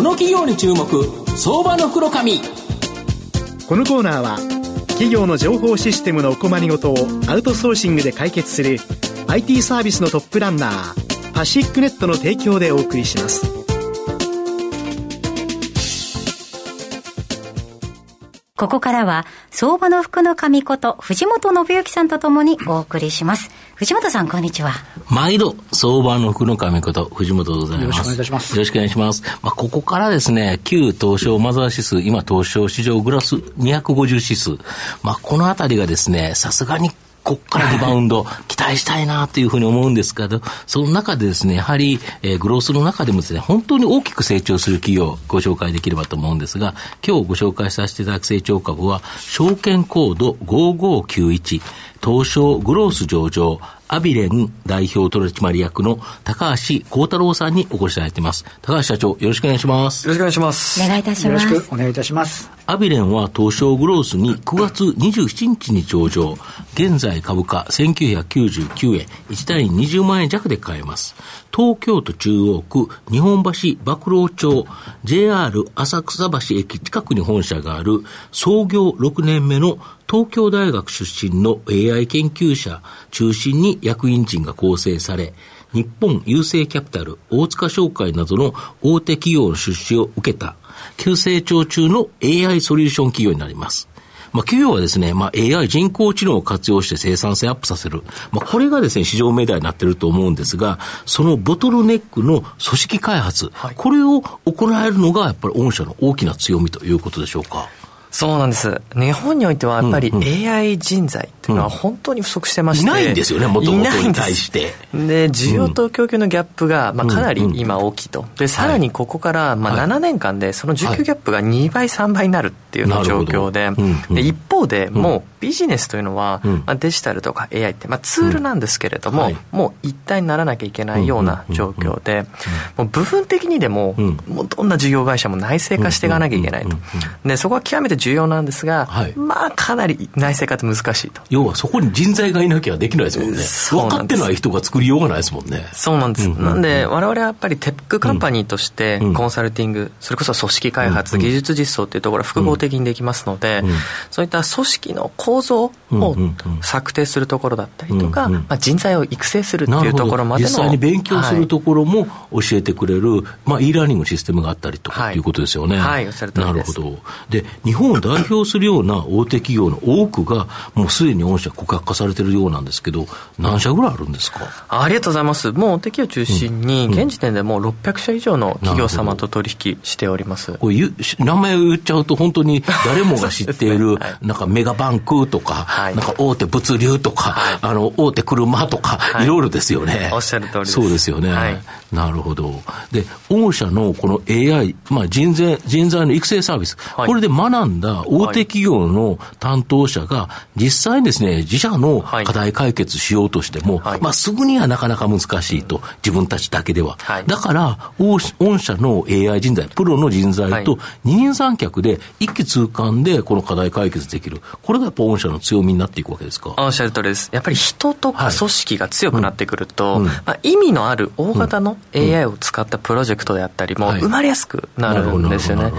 この企業に注目相場の袋紙このコーナーは企業の情報システムのお困りごとをアウトソーシングで解決する IT サービスのトップランナーパシックネットの提供でお送りしますここからは、相場の福の神こと、藤本信之さんとともにお送りします。藤本さん、こんにちは。毎度、相場の福の神こと、藤本でございます。よろしくお願いいたします。よろしくお願いします。まあ、ここからですね、旧東証マザー指数、今東証市場グラス250指数。まあ、このあたりがですね、さすがにこっからリバウンド期待したいなというふうに思うんですけど、その中でですね、やはり、えー、グロースの中でもですね、本当に大きく成長する企業をご紹介できればと思うんですが、今日ご紹介させていただく成長株は、証券コード5591、東証グロース上場、アビレン代表取締役の高橋幸太郎さんにお越しいただいています。高橋社長、よろしくお願いします。よろしくお願いします。お願いいたします。よろしくお願いいたします。アビレンは東証グロースに9月27日に上場。現在株価1999円、1単位20万円弱で買えます。東京都中央区日本橋馬老町 JR 浅草橋駅近くに本社がある創業6年目の東京大学出身の AI 研究者中心に役員陣が構成され、日本郵政キャピタル、大塚商会などの大手企業の出資を受けた、急成長中の AI ソリューション企業になります。まあ、企業はですね、まあ、AI 人工知能を活用して生産性アップさせる。まあ、これがですね、市場命題になっていると思うんですが、そのボトルネックの組織開発、はい、これを行えるのが、やっぱり御社の大きな強みということでしょうか？そうなんです。日本においてはやっぱり AI 人材っていうのは本当に不足してまして、いないんですよね、もともとに対して。で、需要と供給のギャップが、まあ、かなり今大きいと。で、さらにここから、まあ、7年間でその需給ギャップが2倍、3倍になるっていう状況で、で一方でもうビジネスというのは、まあ、デジタルとか AI って、まあ、ツールなんですけれども、もう一体にならなきゃいけないような状況で、もう部分的にでも、もうどんな事業会社も内製化していかなきゃいけないと。で、そこは極めて重要なんですが、はい、まあかなり内製化って難しいと要はそこに人材がいなきゃできないですもんね。分かってない人が作りようがないですもんね。そうなんです、うんうんうん、なんで我々はやっぱりテックカンパニーとしてコンサルティング、うん、それこそ組織開発、うんうん、技術実装っていうところは複合的にできますので、うん、そういった組織の構造を策定するところだったりとか、うんうん、まあ、人材を育成するっていうところまでの実際に勉強するところも教えてくれる、はい、まあ、e ラーニングシステムがあったりとかっていうことですよね。はい、おっしゃる通りです。なるほど。で日本を代表するような大手企業の多くが、もうすでに御社告白化されてるようなんですけど、何社ぐらいあるんですか？ありがとうございます。もう大手企業中心に、現時点でもう600社以上の企業様と取引しております。これ名前を言っちゃうと、本当に 誰もが知っている、なんかメガバンクとか、なんか大手物流とか、あの大手車とか、い、ろいろですよね。おっしゃる通りです。そうですよね。なるほど。で、御社のこの AI、まあ人材、人材の育成サービス、これで学んだ大手企業の担当者が実際にですね、自社の課題解決しようとしても、はい、まあすぐにはなかなか難しいと、自分たちだけでは。はい、だから、御社の AI 人材、プロの人材と二人三脚で一気通貫でこの課題解決できる。これがやっぱ御社の強みになっていくわけですか。おっしゃる通りです。やっぱり人とか組織が強くなってくると、はいうん、まあ、意味のある大型の AI を使ったプロジェクトであったりも生まれやすくなるんですよね。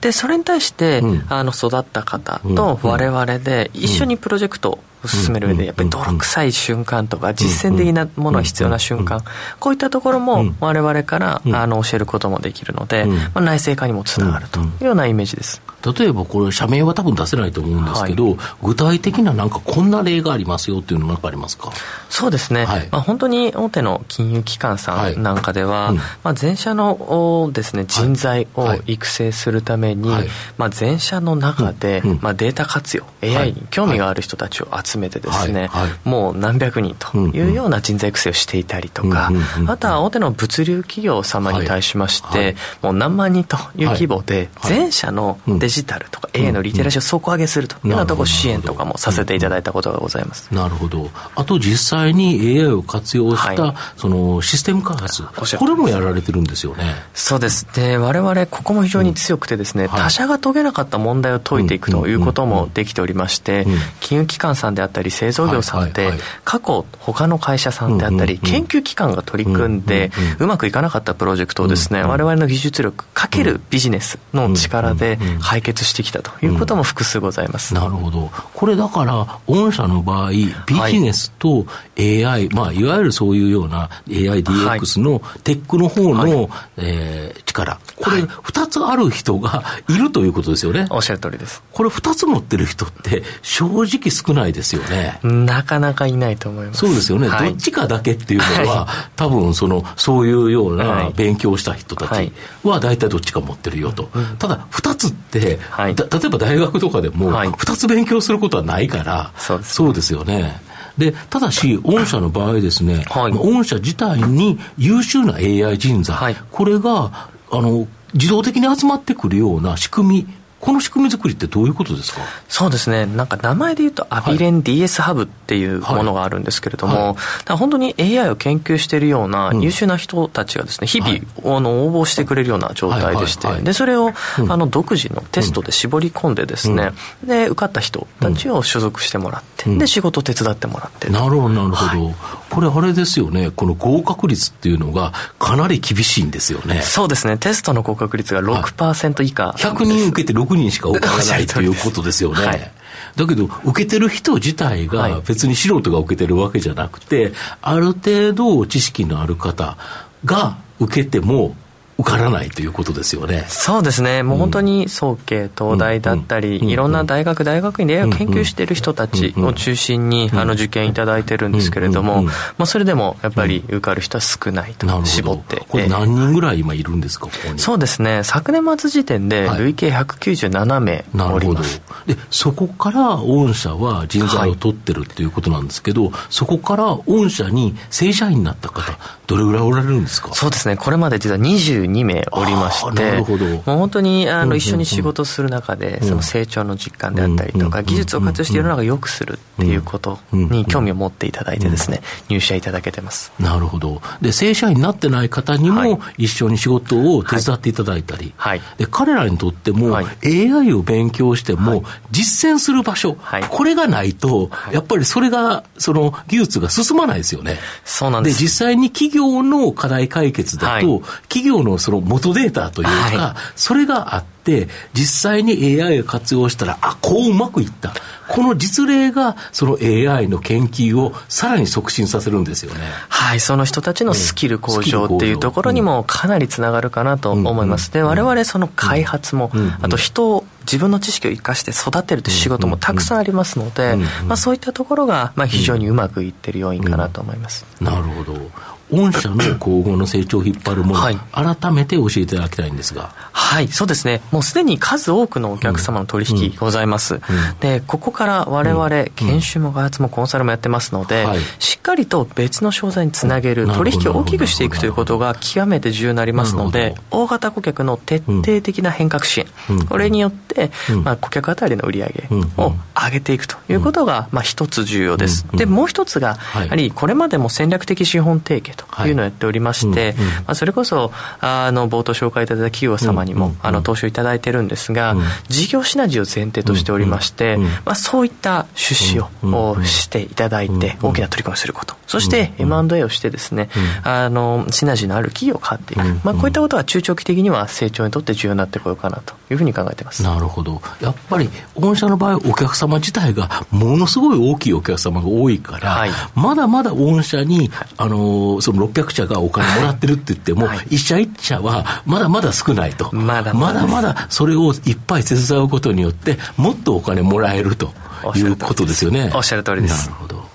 で、それに対して、あの育った方と我々で一緒にプロジェク進める上でやっぱり泥臭い瞬間とか実践的なものが必要な瞬間こういったところも我々からあの教えることもできるので、まあ、内製化にもつながるというようなイメージです。例えばこれ社名は多分出せないと思うんですけど、はい、具体的ななんかこんな例がありますよっていうのなんかありますか？そうですね、はい、まあ、本当に大手の金融機関さんなんかでは、はいうん、まあ、全社のですね人材を育成するために、まあ、全社の中で、うん、まあ、データ活用 AI に興味がある人たちを集めてですね、もう何百人というような人材育成をしていたりとか、あとは大手の物流企業様に対しまして、もう何万人という規模で、全社のデジタルとか AI のリテラシーを底上げするというようなところ支援とかもさせていただいたことがございます。なるほど。あと実際に AI を活用した、そのシステム開発、これもやられてるんですよね。そうです。で、我々ここも非常に強くてですね、他社が解けなかった問題を解いていくということもできておりまして、金融機関さんでであったり製造業さんって、過去他の会社さんであったり、研究機関が取り組んで、うまくいかなかったプロジェクトをですね、我々の技術力かけるビジネスの力で解決してきたということも複数ございます、なるほど。これだから御社の場合ビジネスと AI、まあ、いわゆるそういうような AIDX のテックの方の、えー、力。これ2つある人がいるということですよね。おっしゃる通りです。これ2つ持ってる人って正直少ないですよね。なかなかいないと思います。そうですよね、はい、どっちかだけっていうのは、はい、多分そのそういうような勉強した人たちは大体どっちか持ってるよと、はい、ただ2つって、はい、例えば大学とかでも2つ勉強することはないから、そうです。よね。でただし、御社の場合ですね、はい、御社自体に優秀な AI 人材、はい、これがあの自動的に集まってくるような仕組みこの仕組み作りってどういうことですか？そうですね、なんか名前で言うと、アビレン DS ハブっていうものがあるんですけれども、はい。はい、本当に AI を研究しているような優秀な人たちがですね、日々、あの応募してくれるような状態でして、でそれを、あの独自のテストで絞り込んでですね、で受かった人たちを所属してもらって、で仕事を手伝ってもらって。なるほど、なるほど、これ、あれですよね、この合格率っていうのが、かなり厳しいんですよね。そうですね、テストの合格率が6%以下、はい、100人受けて6人しか受からないということですよね。はい、だけど、受けてる人自体が別に素人が受けてるわけじゃなくて、ある程度知識のある方が受けても、受からないということですよね。そうですね。もう本当に早慶、東大だったり、いろんな大学、大学院で研究している人たちを中心に、あの受験いただいてるんですけれども、まあそれでもやっぱり受かる人は少ないと、絞って。これ何人ぐらい今いるんですか、ここに？そうですね。昨年末時点で累計197名おります。で、そこから御社は人材を取ってるっていうことなんですけど、そこから御社に正社員になった方、どれぐらいおられるんですか？そうですね。これまで実は22 2名おりまして、もう本当にあの一緒に仕事する中で、その成長の実感であったりとか、技術を活用して世の中を良くするっていうことに興味を持っていただいてですね、入社いただけてます。なるほど。で、正社員になってない方にも一緒に仕事を手伝っていただいたり、はい、で彼らにとっても、AI を勉強しても、実践する場所、これがないと、やっぱりそれが、その技術が進まないですよね。そうなんです。で、実際に企業の課題解決だと、企業のその元データというか、はい、それがあって、実際に AI を活用したら、あ、こううまくいった。この実例が、その AI の研究をさらに促進させるんですよね。はい、その人たちのスキル向上っていうところにもかなりつながるかなと思います。で、我々その開発も、あと人を自分の知識を生かして育てるという仕事もたくさんありますので、まあ、そういったところが、まあ、非常にうまくいってる要因かなと思います。なるほど。御社の今後の成長を引っ張るもの、はい、改めて教えていただきたいんですが。はい、そうですね。もうすでに数多くのお客様の取引ございます。うん。うん、で、ここから我々、研修も開発もコンサルもやってますので、はい、しっかりと別の商材につなげる、取引を大きくしていくということが極めて重要になりますので、大型顧客の徹底的な変革支援、これによって、まあ、顧客あたりの売り上げを上げていくということが、まあ、一つ重要です。で、もう一つが、やはりこれまでも戦略的資本提携ととい。うのをやっておりまして、まあ、それこそあの冒頭紹介いただいた企業様にも、あの投資をいただいてるんですが、事業シナジーを前提としておりまして、まあ、そういった出資をしていただいて、大きな取り組みをすること。そして M&A をしてですね、あのシナジーのある企業を買っていく、まあ、こういったことが中長期的には成長にとって重要になってこようかなというふうに考えてます。なるほど。やっぱり御社の場合お客様自体がものすごい大きいお客様が多いから、はい、まだまだ御社にあのその600社がお金もらってるって言っても、はい、一社一社はまだまだ少ないと。まだ。まだまだそれをいっぱい手伝うことによって、もっとお金もらえるということですよね。おっしゃる通りです。なるほど。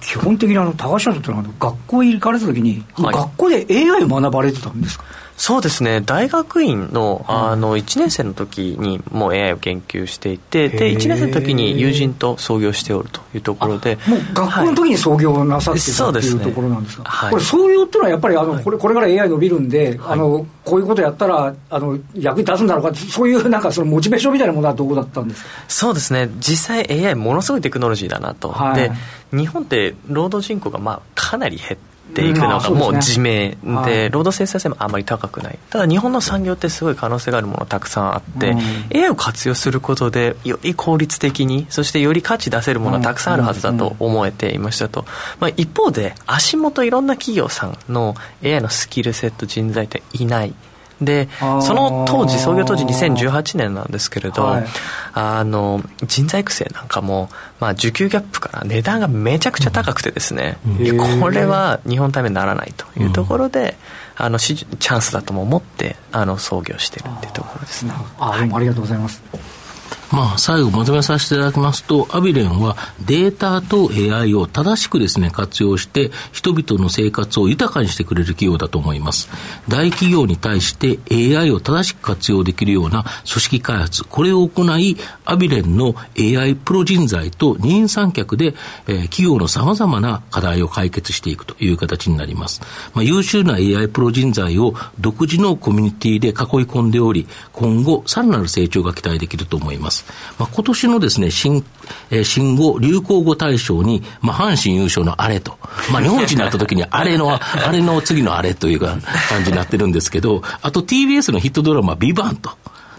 基本的にあの高橋社長ってのは学校に行かれた時に、はい、学校で AI を学ばれてたんですか？そうですね。大学院のあの1年生の時にもう AI を研究していてで1年生の時に友人と創業しておるというところでもう学校の時に創業なさってた、はい、っていうところなんですか、はい、これ創業っていうのはやっぱりあのこれこれから AI 伸びるんで、はい、あのこういうことやったらあの役に立つんだろうかそういうなんかそのモチベーションみたいなものはどうだったんですか？そうですね。実際 AI ものすごいテクノロジーだなと、で日本って労働人口がまあかなり減ってていくのがもう自明で、労働生産性もあまり高くない。ただ日本の産業ってすごい可能性があるものたくさんあって、AI を活用することでより効率的にそしてより価値出せるものはたくさんあるはずだと思えていましたと、まあ、一方で足元いろんな企業さんの AI のスキルセット人材っていないでその当時創業当時2018年なんですけれど、はい、あの人材育成なんかも、まあ、需給ギャップから値段がめちゃくちゃ高くてですね、うん、これは日本ためにならないというところで、うん、あのチャンスだとも思ってあの創業してるっていうところですね。あどうもありがとうございます、まあ、最後まとめさせていただきますと、アビレンはデータと AI を正しくですね、活用して、人々の生活を豊かにしてくれる企業だと思います。大企業に対して AI を正しく活用できるような組織開発、これを行い、アビレンの AI プロ人材と二人三脚で、えー、企業の様々な課題を解決していくという形になります。まあ、優秀な AI プロ人材を独自のコミュニティで囲い込んでおり、今後、さらなる成長が期待できると思います。。まあ、今年のですね、新、えー、新語、流行語大賞に、まあ、阪神優勝のあれと、まあ、日本一になった時に、あれの、あれの次のあれという感じになってるんですけど、あと TBS のヒットドラマ、ビバンと。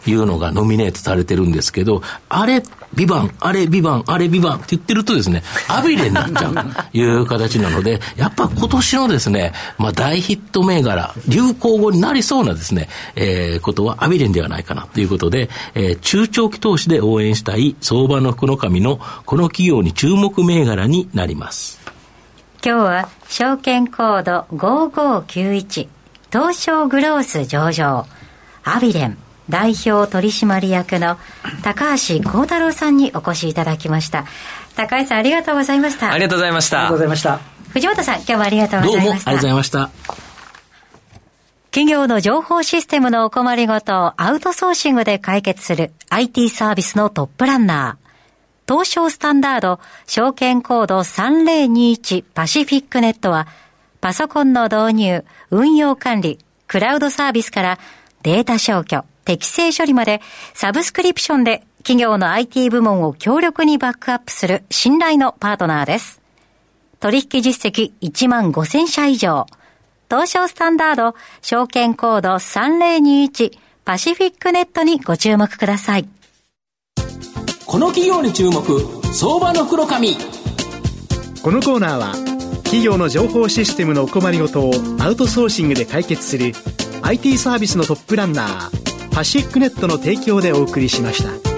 いうのがノミネートされてるんですけど、あれ、ビバン、あれ、ビバン、あれ、ビバンって言ってるとですね、アビレになっちゃうと いう形なので、やっぱ今年のですね、まあ大ヒット銘柄、流行語になりそうなですね、えー、ことはアビレンではないかなということで、えー、中長期投資で応援したい相場の福の神のこの企業に注目銘柄になります。今日は証券コード5591東証グロース上場アビレン代表取締役の高橋幸太郎さんにお越しいただきました。高橋さんありがとうございました。ありがとうございました。ありがとうございました。藤本さん今日もありがとうございました。どうもありがとうございました。企業の情報システムのお困りごとをアウトソーシングで解決する IT サービスのトップランナー東証スタンダード証券コード3021パシフィックネットはパソコンの導入、運用管理、クラウドサービスからデータ消去、適正処理までサブスクリプションで企業の IT 部門を強力にバックアップする信頼のパートナーです。取引実績1万5000社以上。東証スタンダード証券コード3021パシフィックネットにご注目ください。この企業に注目、相場の黒髪。このコーナーは企業の情報システムのお困りごとをアウトソーシングで解決する IT サービスのトップランナーパシックネットの提供でお送りしました。